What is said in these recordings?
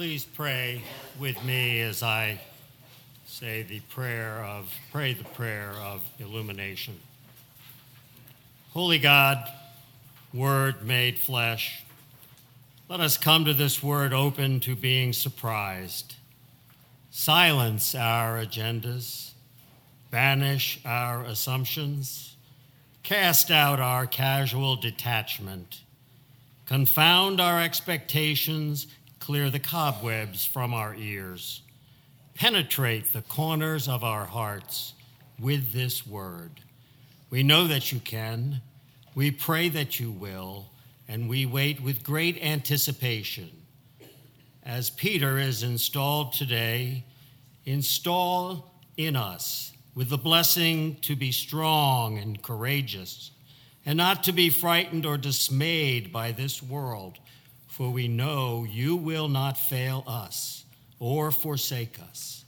please pray with me as I say the prayer of pray the prayer of illumination. Holy God, word made flesh, let us come to this word open to being surprised. Silence our agendas, banish our assumptions, cast out our casual detachment, confound our expectations Clear the cobwebs from our ears. Penetrate the corners of our hearts with this word. We know that you can. We pray that you will. And we wait with great anticipation. As Peter is installed today, install in us with the blessing to be strong and courageous, and not to be frightened or dismayed by this world for we know you will not fail us or forsake us,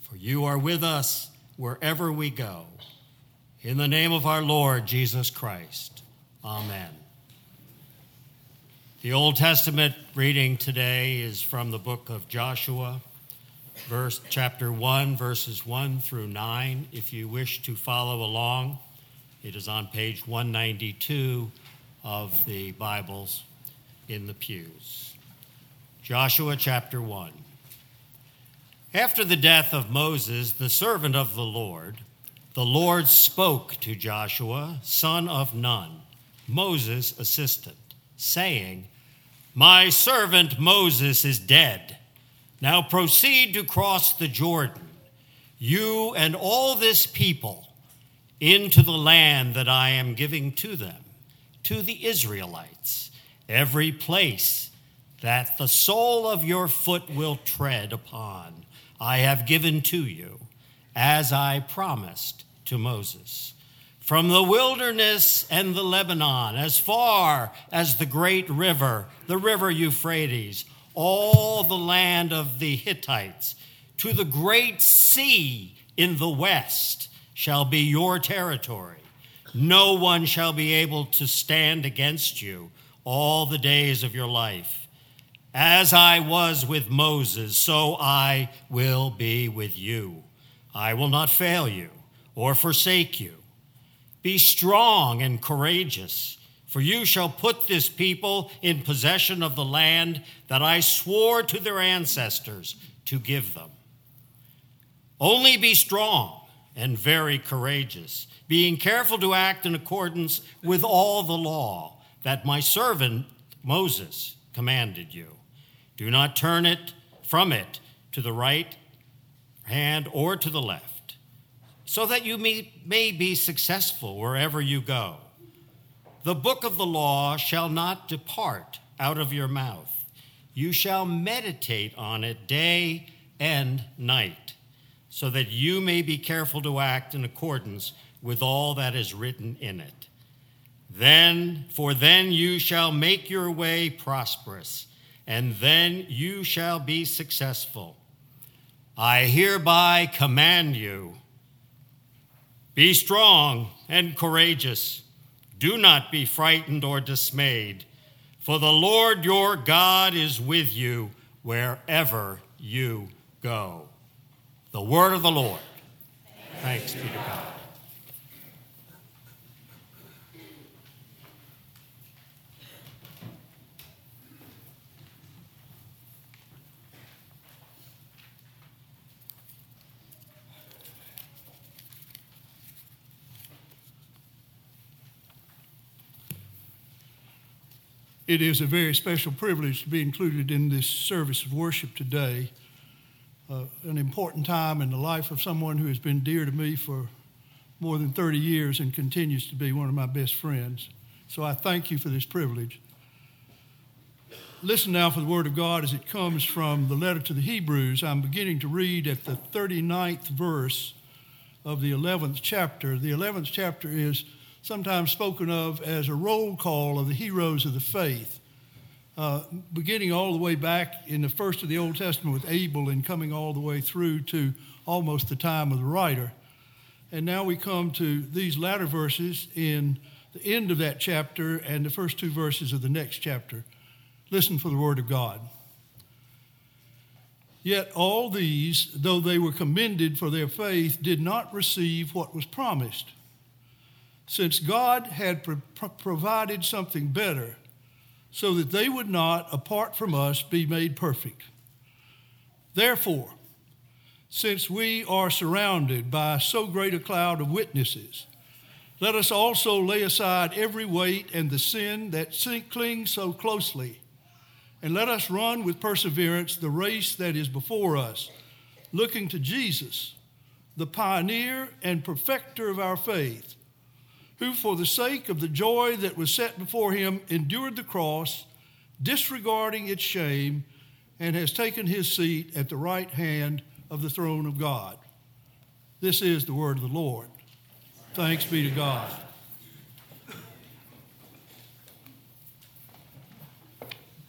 for you are with us wherever we go. In the name of our Lord Jesus Christ, amen. The Old Testament reading today is from the book of Joshua, verse chapter 1 verses 1 through 9. If you wish to follow along, it is on page 192 of the Bibles in the pews. Joshua chapter 1. After the death of Moses, the servant of the Lord, the Lord spoke to Joshua, son of Nun, Moses' assistant, saying, My servant Moses is dead. Now proceed to cross the Jordan, you and all this people, into the land that I am giving to them, to the Israelites every place that the sole of your foot will tread upon, I have given to you, as I promised to Moses. From the wilderness and the Lebanon, as far as the great river, the river Euphrates, all the land of the Hittites, to the great sea in the west shall be your territory. No one shall be able to stand against you all the days of your life. As I was with Moses, so I will be with you. I will not fail you or forsake you. Be strong and courageous, for you shall put this people in possession of the land that I swore to their ancestors to give them. Only be strong and very courageous, being careful to act in accordance with all the law that my servant Moses commanded you. Do not turn it from it to the right hand or to the left, so that you may, may be successful wherever you go. The book of the law shall not depart out of your mouth. You shall meditate on it day and night, so that you may be careful to act in accordance with all that is written in it. Then, for then you shall make your way prosperous, and then you shall be successful. I hereby command you be strong and courageous. Do not be frightened or dismayed, for the Lord your God is with you wherever you go. The word of the Lord. Thanks be to God. It is a very special privilege to be included in this service of worship today. Uh, an important time in the life of someone who has been dear to me for more than 30 years and continues to be one of my best friends. So I thank you for this privilege. Listen now for the Word of God as it comes from the letter to the Hebrews. I'm beginning to read at the 39th verse of the 11th chapter. The 11th chapter is sometimes spoken of as a roll call of the heroes of the faith, uh, beginning all the way back in the first of the Old Testament with Abel and coming all the way through to almost the time of the writer. And now we come to these latter verses in the end of that chapter and the first two verses of the next chapter. Listen for the word of God. Yet all these, though they were commended for their faith, did not receive what was promised. Since God had pro- provided something better, so that they would not, apart from us, be made perfect. Therefore, since we are surrounded by so great a cloud of witnesses, let us also lay aside every weight and the sin that clings so closely and let us run with perseverance the race that is before us, looking to Jesus, the pioneer and perfecter of our faith, who, for the sake of the joy that was set before him, endured the cross, disregarding its shame, and has taken his seat at the right hand of the throne of God. This is the word of the Lord. Thanks be to God.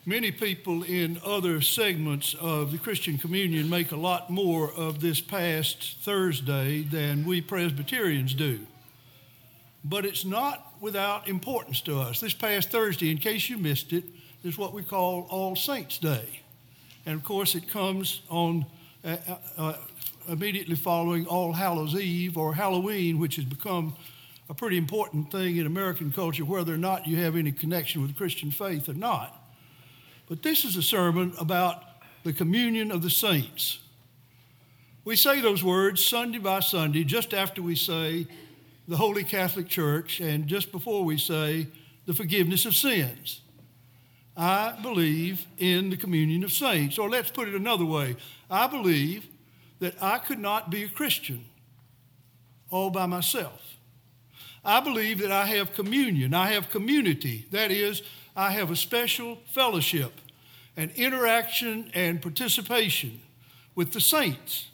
Many people in other segments of the Christian communion make a lot more of this past Thursday than we Presbyterians do. But it's not without importance to us. This past Thursday, in case you missed it, is what we call All Saints' Day. And of course, it comes on uh, uh, uh immediately following All Hallows Eve or Halloween, which has become a pretty important thing in American culture, whether or not you have any connection with Christian faith or not. But this is a sermon about the communion of the saints. We say those words Sunday by Sunday, just after we say the Holy Catholic Church and just before we say the forgiveness of sins. I believe in the communion of saints. Or let's put it another way I believe that I could not be a Christian all by myself. I believe that I have communion, I have community. That is, I have a special fellowship and interaction and participation with the saints.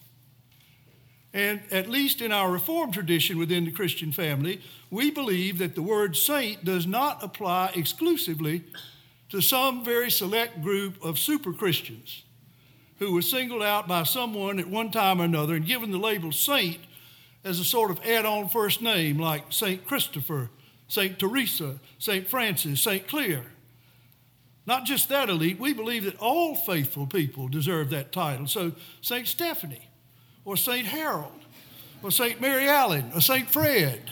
And at least in our Reformed tradition within the Christian family, we believe that the word saint does not apply exclusively to some very select group of super Christians who were singled out by someone at one time or another and given the label saint as a sort of add on first name like St. Christopher, St. Teresa, St. Francis, St. Clare. Not just that elite, we believe that all faithful people deserve that title. So, St. Stephanie, or St. Harold, or St. Mary Allen, or St. Fred.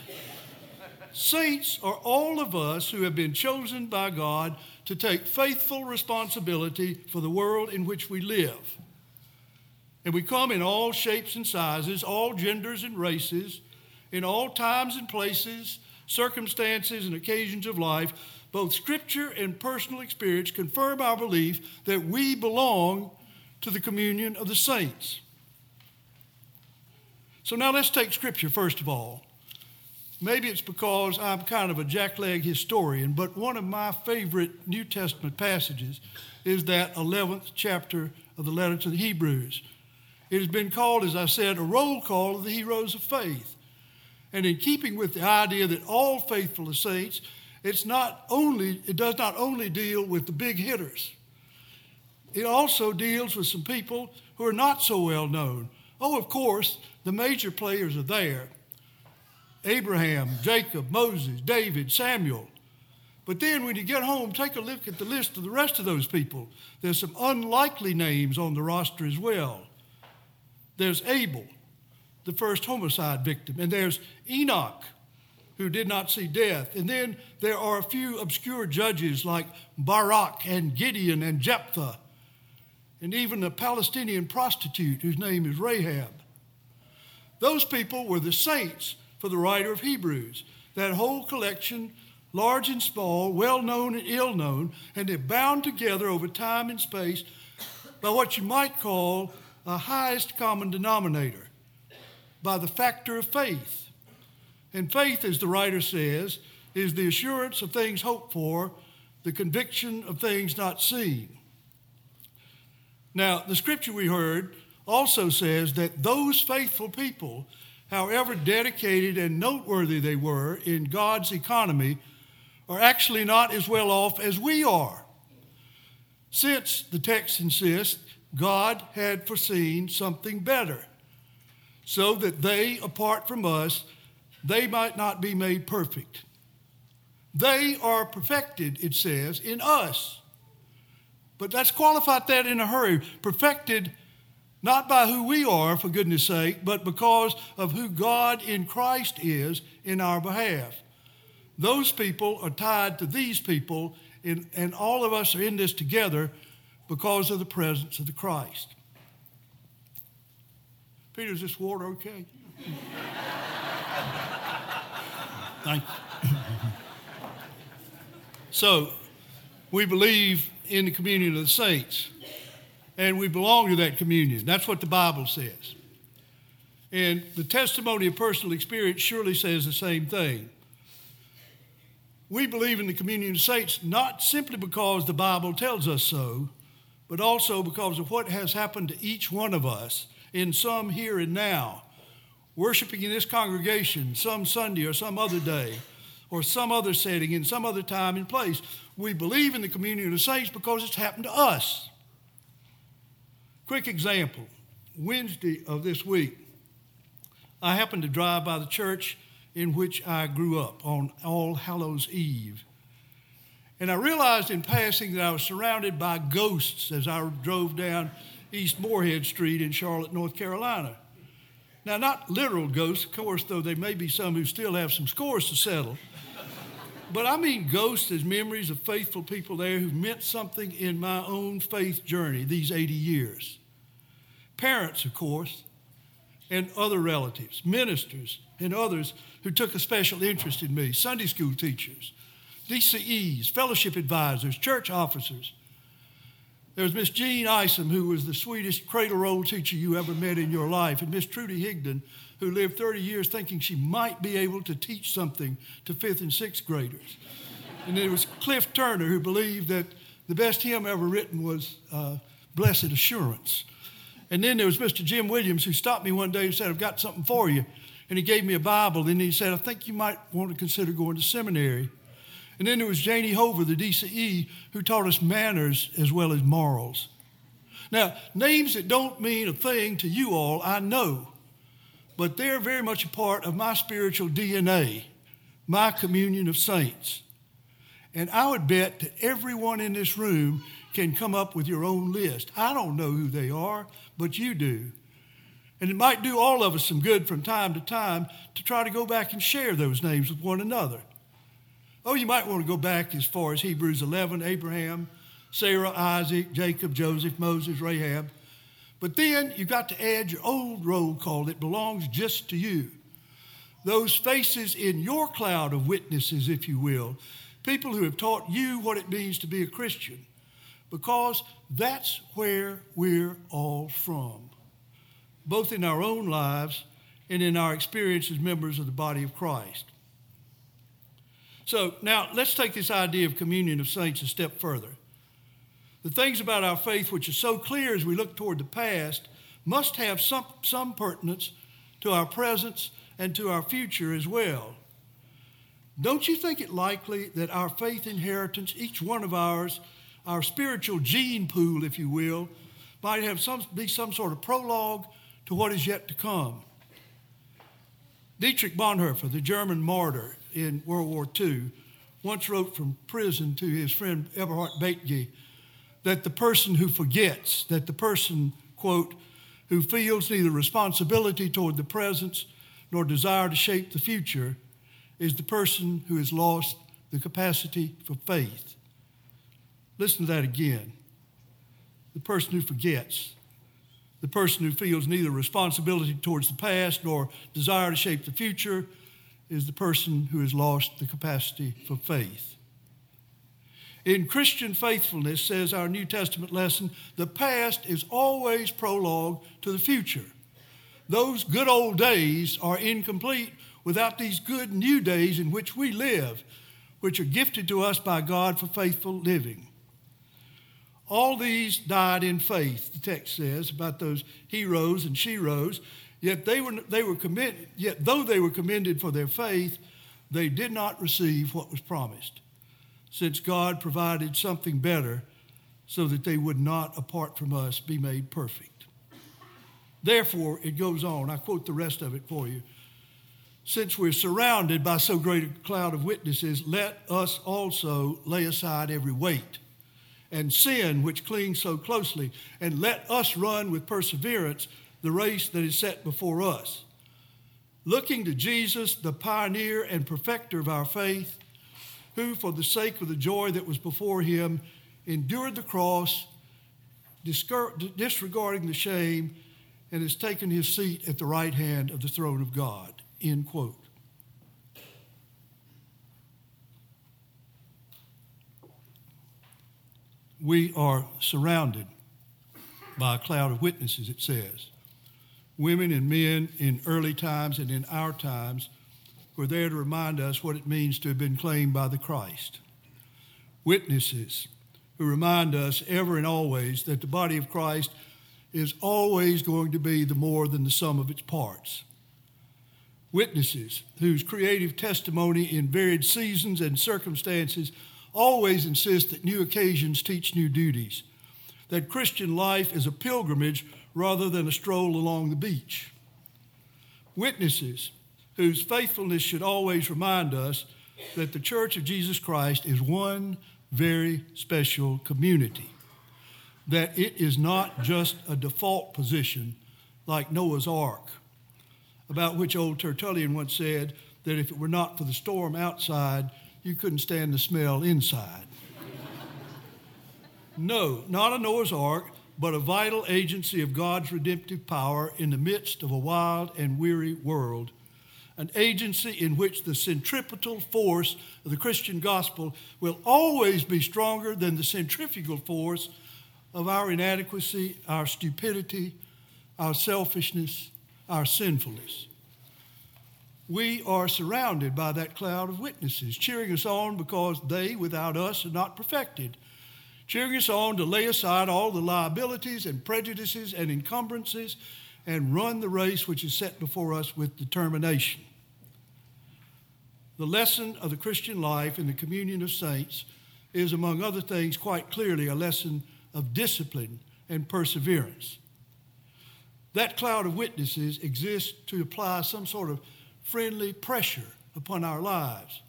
Saints are all of us who have been chosen by God to take faithful responsibility for the world in which we live. And we come in all shapes and sizes, all genders and races, in all times and places, circumstances and occasions of life both scripture and personal experience confirm our belief that we belong to the communion of the saints. So now let's take scripture first of all. Maybe it's because I'm kind of a jackleg historian, but one of my favorite New Testament passages is that 11th chapter of the letter to the Hebrews. It has been called, as I said, a roll call of the heroes of faith. And in keeping with the idea that all faithful saints it's not only, it does not only deal with the big hitters, it also deals with some people who are not so well known. Oh, of course, the major players are there Abraham, Jacob, Moses, David, Samuel. But then when you get home, take a look at the list of the rest of those people. There's some unlikely names on the roster as well. There's Abel, the first homicide victim, and there's Enoch, who did not see death. And then there are a few obscure judges like Barak and Gideon and Jephthah, and even a Palestinian prostitute whose name is Rahab. Those people were the saints for the writer of Hebrews. That whole collection, large and small, well known and ill known, and they're bound together over time and space by what you might call a highest common denominator, by the factor of faith. And faith, as the writer says, is the assurance of things hoped for, the conviction of things not seen. Now, the scripture we heard also says that those faithful people, however dedicated and noteworthy they were in God's economy, are actually not as well off as we are. Since, the text insists, God had foreseen something better, so that they, apart from us, they might not be made perfect. They are perfected, it says, in us. But let's qualify that in a hurry. Perfected Not by who we are, for goodness sake, but because of who God in Christ is in our behalf. Those people are tied to these people, and, and all of us are in this together because of the presence of the Christ. Peter, is this water okay? Thank you. so, we believe in the communion of the saints, and we belong to that communion. That's what the Bible says. And the testimony of personal experience surely says the same thing. We believe in the communion of saints not simply because the Bible tells us so, but also because of what has happened to each one of us in some here and now, worshiping in this congregation some Sunday or some other day or some other setting in some other time and place. We believe in the communion of saints because it's happened to us. Quick example Wednesday of this week, I happened to drive by the church in which I grew up on All Hallows Eve. And I realized in passing that I was surrounded by ghosts as I drove down East Morehead Street in Charlotte, North Carolina. Now, not literal ghosts, of course, though there may be some who still have some scores to settle. But I mean ghosts as memories of faithful people there who've meant something in my own faith journey these 80 years. Parents, of course, and other relatives, ministers, and others who took a special interest in me, Sunday school teachers, DCEs, fellowship advisors, church officers. There was Miss Jean Isom, who was the sweetest cradle roll teacher you ever met in your life, and Miss Trudy Higdon, who lived 30 years thinking she might be able to teach something to fifth and sixth graders. and then there was Cliff Turner, who believed that the best hymn ever written was uh, Blessed Assurance. And then there was Mr. Jim Williams, who stopped me one day and said, I've got something for you. And he gave me a Bible. And he said, I think you might want to consider going to seminary. And then there was Janie Hover, the DCE, who taught us manners as well as morals. Now, names that don't mean a thing to you all, I know but they're very much a part of my spiritual DNA, my communion of saints. And I would bet that everyone in this room can come up with your own list. I don't know who they are, but you do. And it might do all of us some good from time to time to try to go back and share those names with one another. Oh, you might want to go back as far as Hebrews 11 Abraham, Sarah, Isaac, Jacob, Joseph, Moses, Rahab. But then you've got to add your old roll call that belongs just to you. Those faces in your cloud of witnesses, if you will, people who have taught you what it means to be a Christian, because that's where we're all from, both in our own lives and in our experience as members of the body of Christ. So now let's take this idea of communion of saints a step further. The things about our faith which are so clear as we look toward the past must have some, some pertinence to our presence and to our future as well. Don't you think it likely that our faith inheritance, each one of ours, our spiritual gene pool, if you will, might have some, be some sort of prologue to what is yet to come? Dietrich Bonhoeffer, the German martyr in World War II, once wrote from prison to his friend Eberhard Bethge that the person who forgets, that the person, quote, who feels neither responsibility toward the present nor desire to shape the future is the person who has lost the capacity for faith. Listen to that again. The person who forgets, the person who feels neither responsibility towards the past nor desire to shape the future is the person who has lost the capacity for faith. In Christian faithfulness, says our New Testament lesson, the past is always prologue to the future. Those good old days are incomplete without these good new days in which we live, which are gifted to us by God for faithful living. All these died in faith, the text says about those heroes and sheroes. Yet they were, they were commended, yet though they were commended for their faith, they did not receive what was promised since God provided something better so that they would not, apart from us, be made perfect. Therefore, it goes on. I quote the rest of it for you. Since we're surrounded by so great a cloud of witnesses, let us also lay aside every weight and sin which clings so closely, and let us run with perseverance the race that is set before us. Looking to Jesus, the pioneer and perfecter of our faith, who, for the sake of the joy that was before him, endured the cross, disregarding the shame, and has taken his seat at the right hand of the throne of God. End quote. We are surrounded by a cloud of witnesses, it says. Women and men in early times and in our times were there to remind us what it means to have been claimed by the Christ. Witnesses who remind us ever and always that the body of Christ is always going to be the more than the sum of its parts. Witnesses whose creative testimony in varied seasons and circumstances always insist that new occasions teach new duties, that Christian life is a pilgrimage rather than a stroll along the beach. Witnesses whose faithfulness should always remind us that the Church of Jesus Christ is one very special community, that it is not just a default position like Noah's Ark, about which old Tertullian once said that if it were not for the storm outside, you couldn't stand the smell inside. no, not a Noah's Ark, but a vital agency of God's redemptive power in the midst of a wild and weary world an agency in which the centripetal force of the Christian gospel will always be stronger than the centrifugal force of our inadequacy, our stupidity, our selfishness, our sinfulness. We are surrounded by that cloud of witnesses, cheering us on because they, without us, are not perfected, cheering us on to lay aside all the liabilities and prejudices and encumbrances and run the race which is set before us with determination. The lesson of the Christian life in the communion of saints is, among other things, quite clearly a lesson of discipline and perseverance. That cloud of witnesses exists to apply some sort of friendly pressure upon our lives.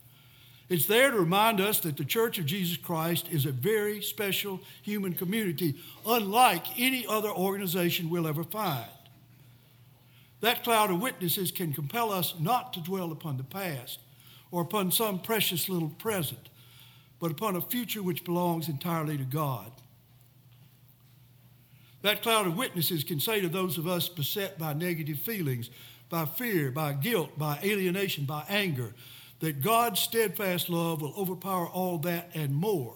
It's there to remind us that the Church of Jesus Christ is a very special human community, unlike any other organization we'll ever find. That cloud of witnesses can compel us not to dwell upon the past, or upon some precious little present, but upon a future which belongs entirely to God. That cloud of witnesses can say to those of us beset by negative feelings, by fear, by guilt, by alienation, by anger, that God's steadfast love will overpower all that and more.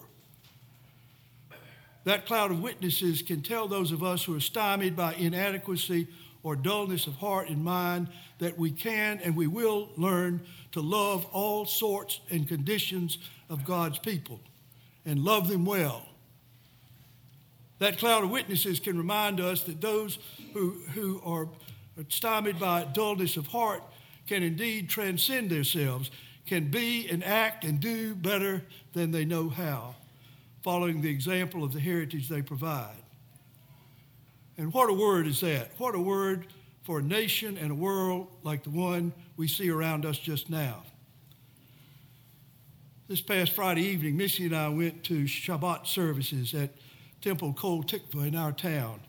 That cloud of witnesses can tell those of us who are stymied by inadequacy or dullness of heart and mind that we can and we will learn to love all sorts and conditions of God's people and love them well. That cloud of witnesses can remind us that those who, who are stymied by dullness of heart can indeed transcend themselves, can be and act and do better than they know how, following the example of the heritage they provide. And what a word is that? What a word for a nation and a world like the one we see around us just now. This past Friday evening, Missy and I went to Shabbat services at Temple Kol Tikva in our town.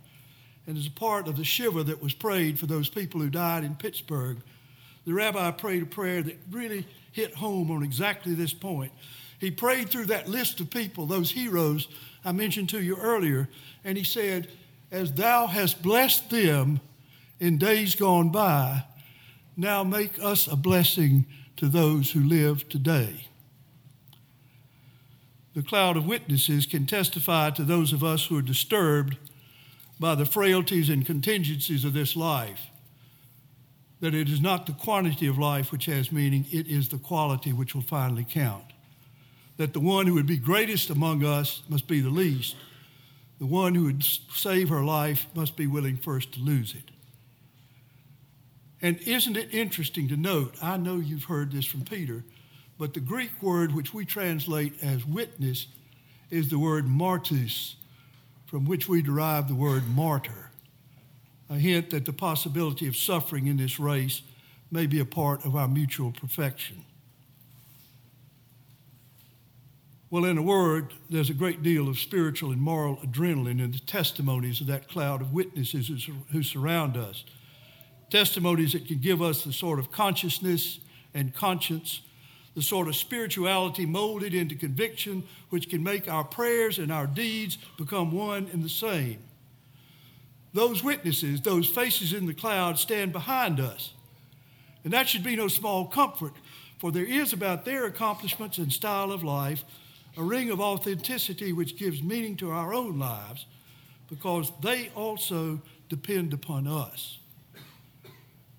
And as a part of the Shiva that was prayed for those people who died in Pittsburgh, the rabbi prayed a prayer that really hit home on exactly this point. He prayed through that list of people, those heroes I mentioned to you earlier, and he said, As thou hast blessed them in days gone by, now make us a blessing to those who live today. The cloud of witnesses can testify to those of us who are disturbed by the frailties and contingencies of this life that it is not the quantity of life which has meaning, it is the quality which will finally count. That the one who would be greatest among us must be the least. The one who would save her life must be willing first to lose it. And isn't it interesting to note? I know you've heard this from Peter, but the Greek word which we translate as witness is the word martus, from which we derive the word martyr. A hint that the possibility of suffering in this race may be a part of our mutual perfection. Well, in a word, there's a great deal of spiritual and moral adrenaline in the testimonies of that cloud of witnesses who surround us. Testimonies that can give us the sort of consciousness and conscience, the sort of spirituality molded into conviction which can make our prayers and our deeds become one and the same. Those witnesses, those faces in the cloud, stand behind us. And that should be no small comfort, for there is about their accomplishments and style of life a ring of authenticity which gives meaning to our own lives because they also depend upon us.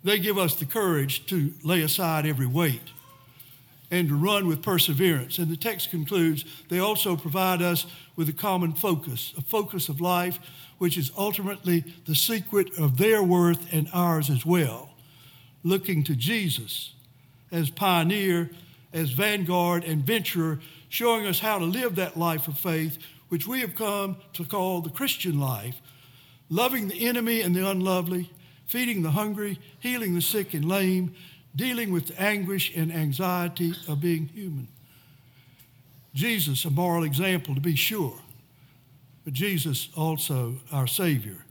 They give us the courage to lay aside every weight and to run with perseverance. And the text concludes they also provide us with a common focus, a focus of life which is ultimately the secret of their worth and ours as well, looking to Jesus as pioneer, as vanguard and venturer showing us how to live that life of faith, which we have come to call the Christian life, loving the enemy and the unlovely, feeding the hungry, healing the sick and lame, dealing with the anguish and anxiety of being human. Jesus, a moral example to be sure, but Jesus also our Savior,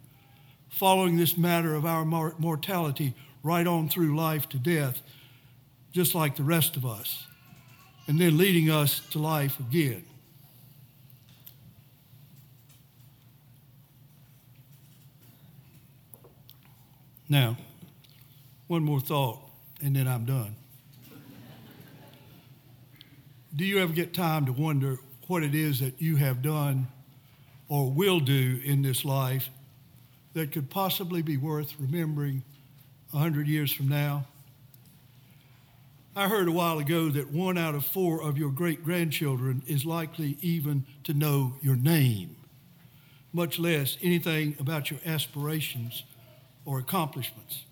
following this matter of our mortality right on through life to death, just like the rest of us and then leading us to life again. Now, one more thought, and then I'm done. Do you ever get time to wonder what it is that you have done or will do in this life that could possibly be worth remembering a hundred years from now? I heard a while ago that one out of four of your great grandchildren is likely even to know your name, much less anything about your aspirations or accomplishments.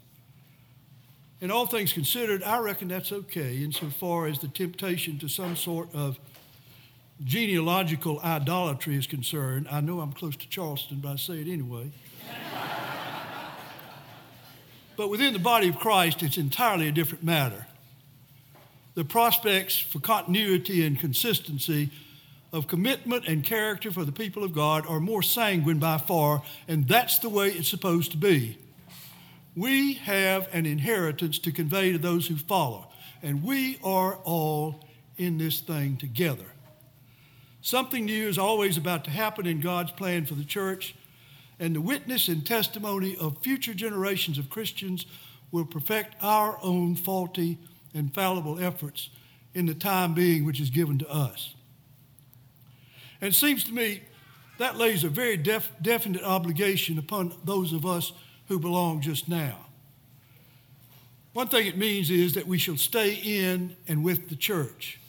And all things considered, I reckon that's okay insofar as the temptation to some sort of genealogical idolatry is concerned. I know I'm close to Charleston, but I say it anyway. but within the body of Christ, it's entirely a different matter the prospects for continuity and consistency of commitment and character for the people of God are more sanguine by far, and that's the way it's supposed to be. We have an inheritance to convey to those who follow, and we are all in this thing together. Something new is always about to happen in God's plan for the church, and the witness and testimony of future generations of Christians will perfect our own faulty infallible efforts in the time being which is given to us. And it seems to me that lays a very def- definite obligation upon those of us who belong just now. One thing it means is that we shall stay in and with the church.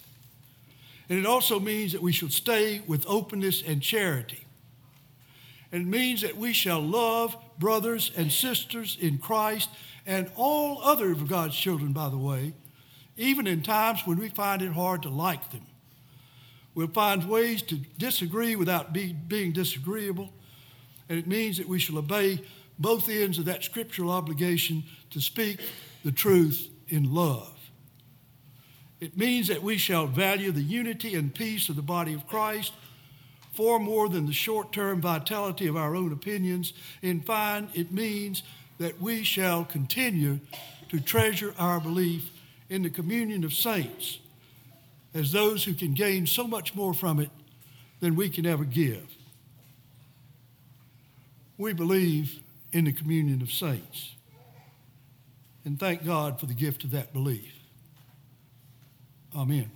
And it also means that we shall stay with openness and charity. And it means that we shall love brothers and sisters in Christ and all other of God's children, by the way, even in times when we find it hard to like them. We'll find ways to disagree without be, being disagreeable, and it means that we shall obey both ends of that scriptural obligation to speak the truth in love. It means that we shall value the unity and peace of the body of Christ far more than the short term vitality of our own opinions. In fine, it means that we shall continue to treasure our belief in the communion of saints as those who can gain so much more from it than we can ever give. We believe in the communion of saints and thank God for the gift of that belief. Amen.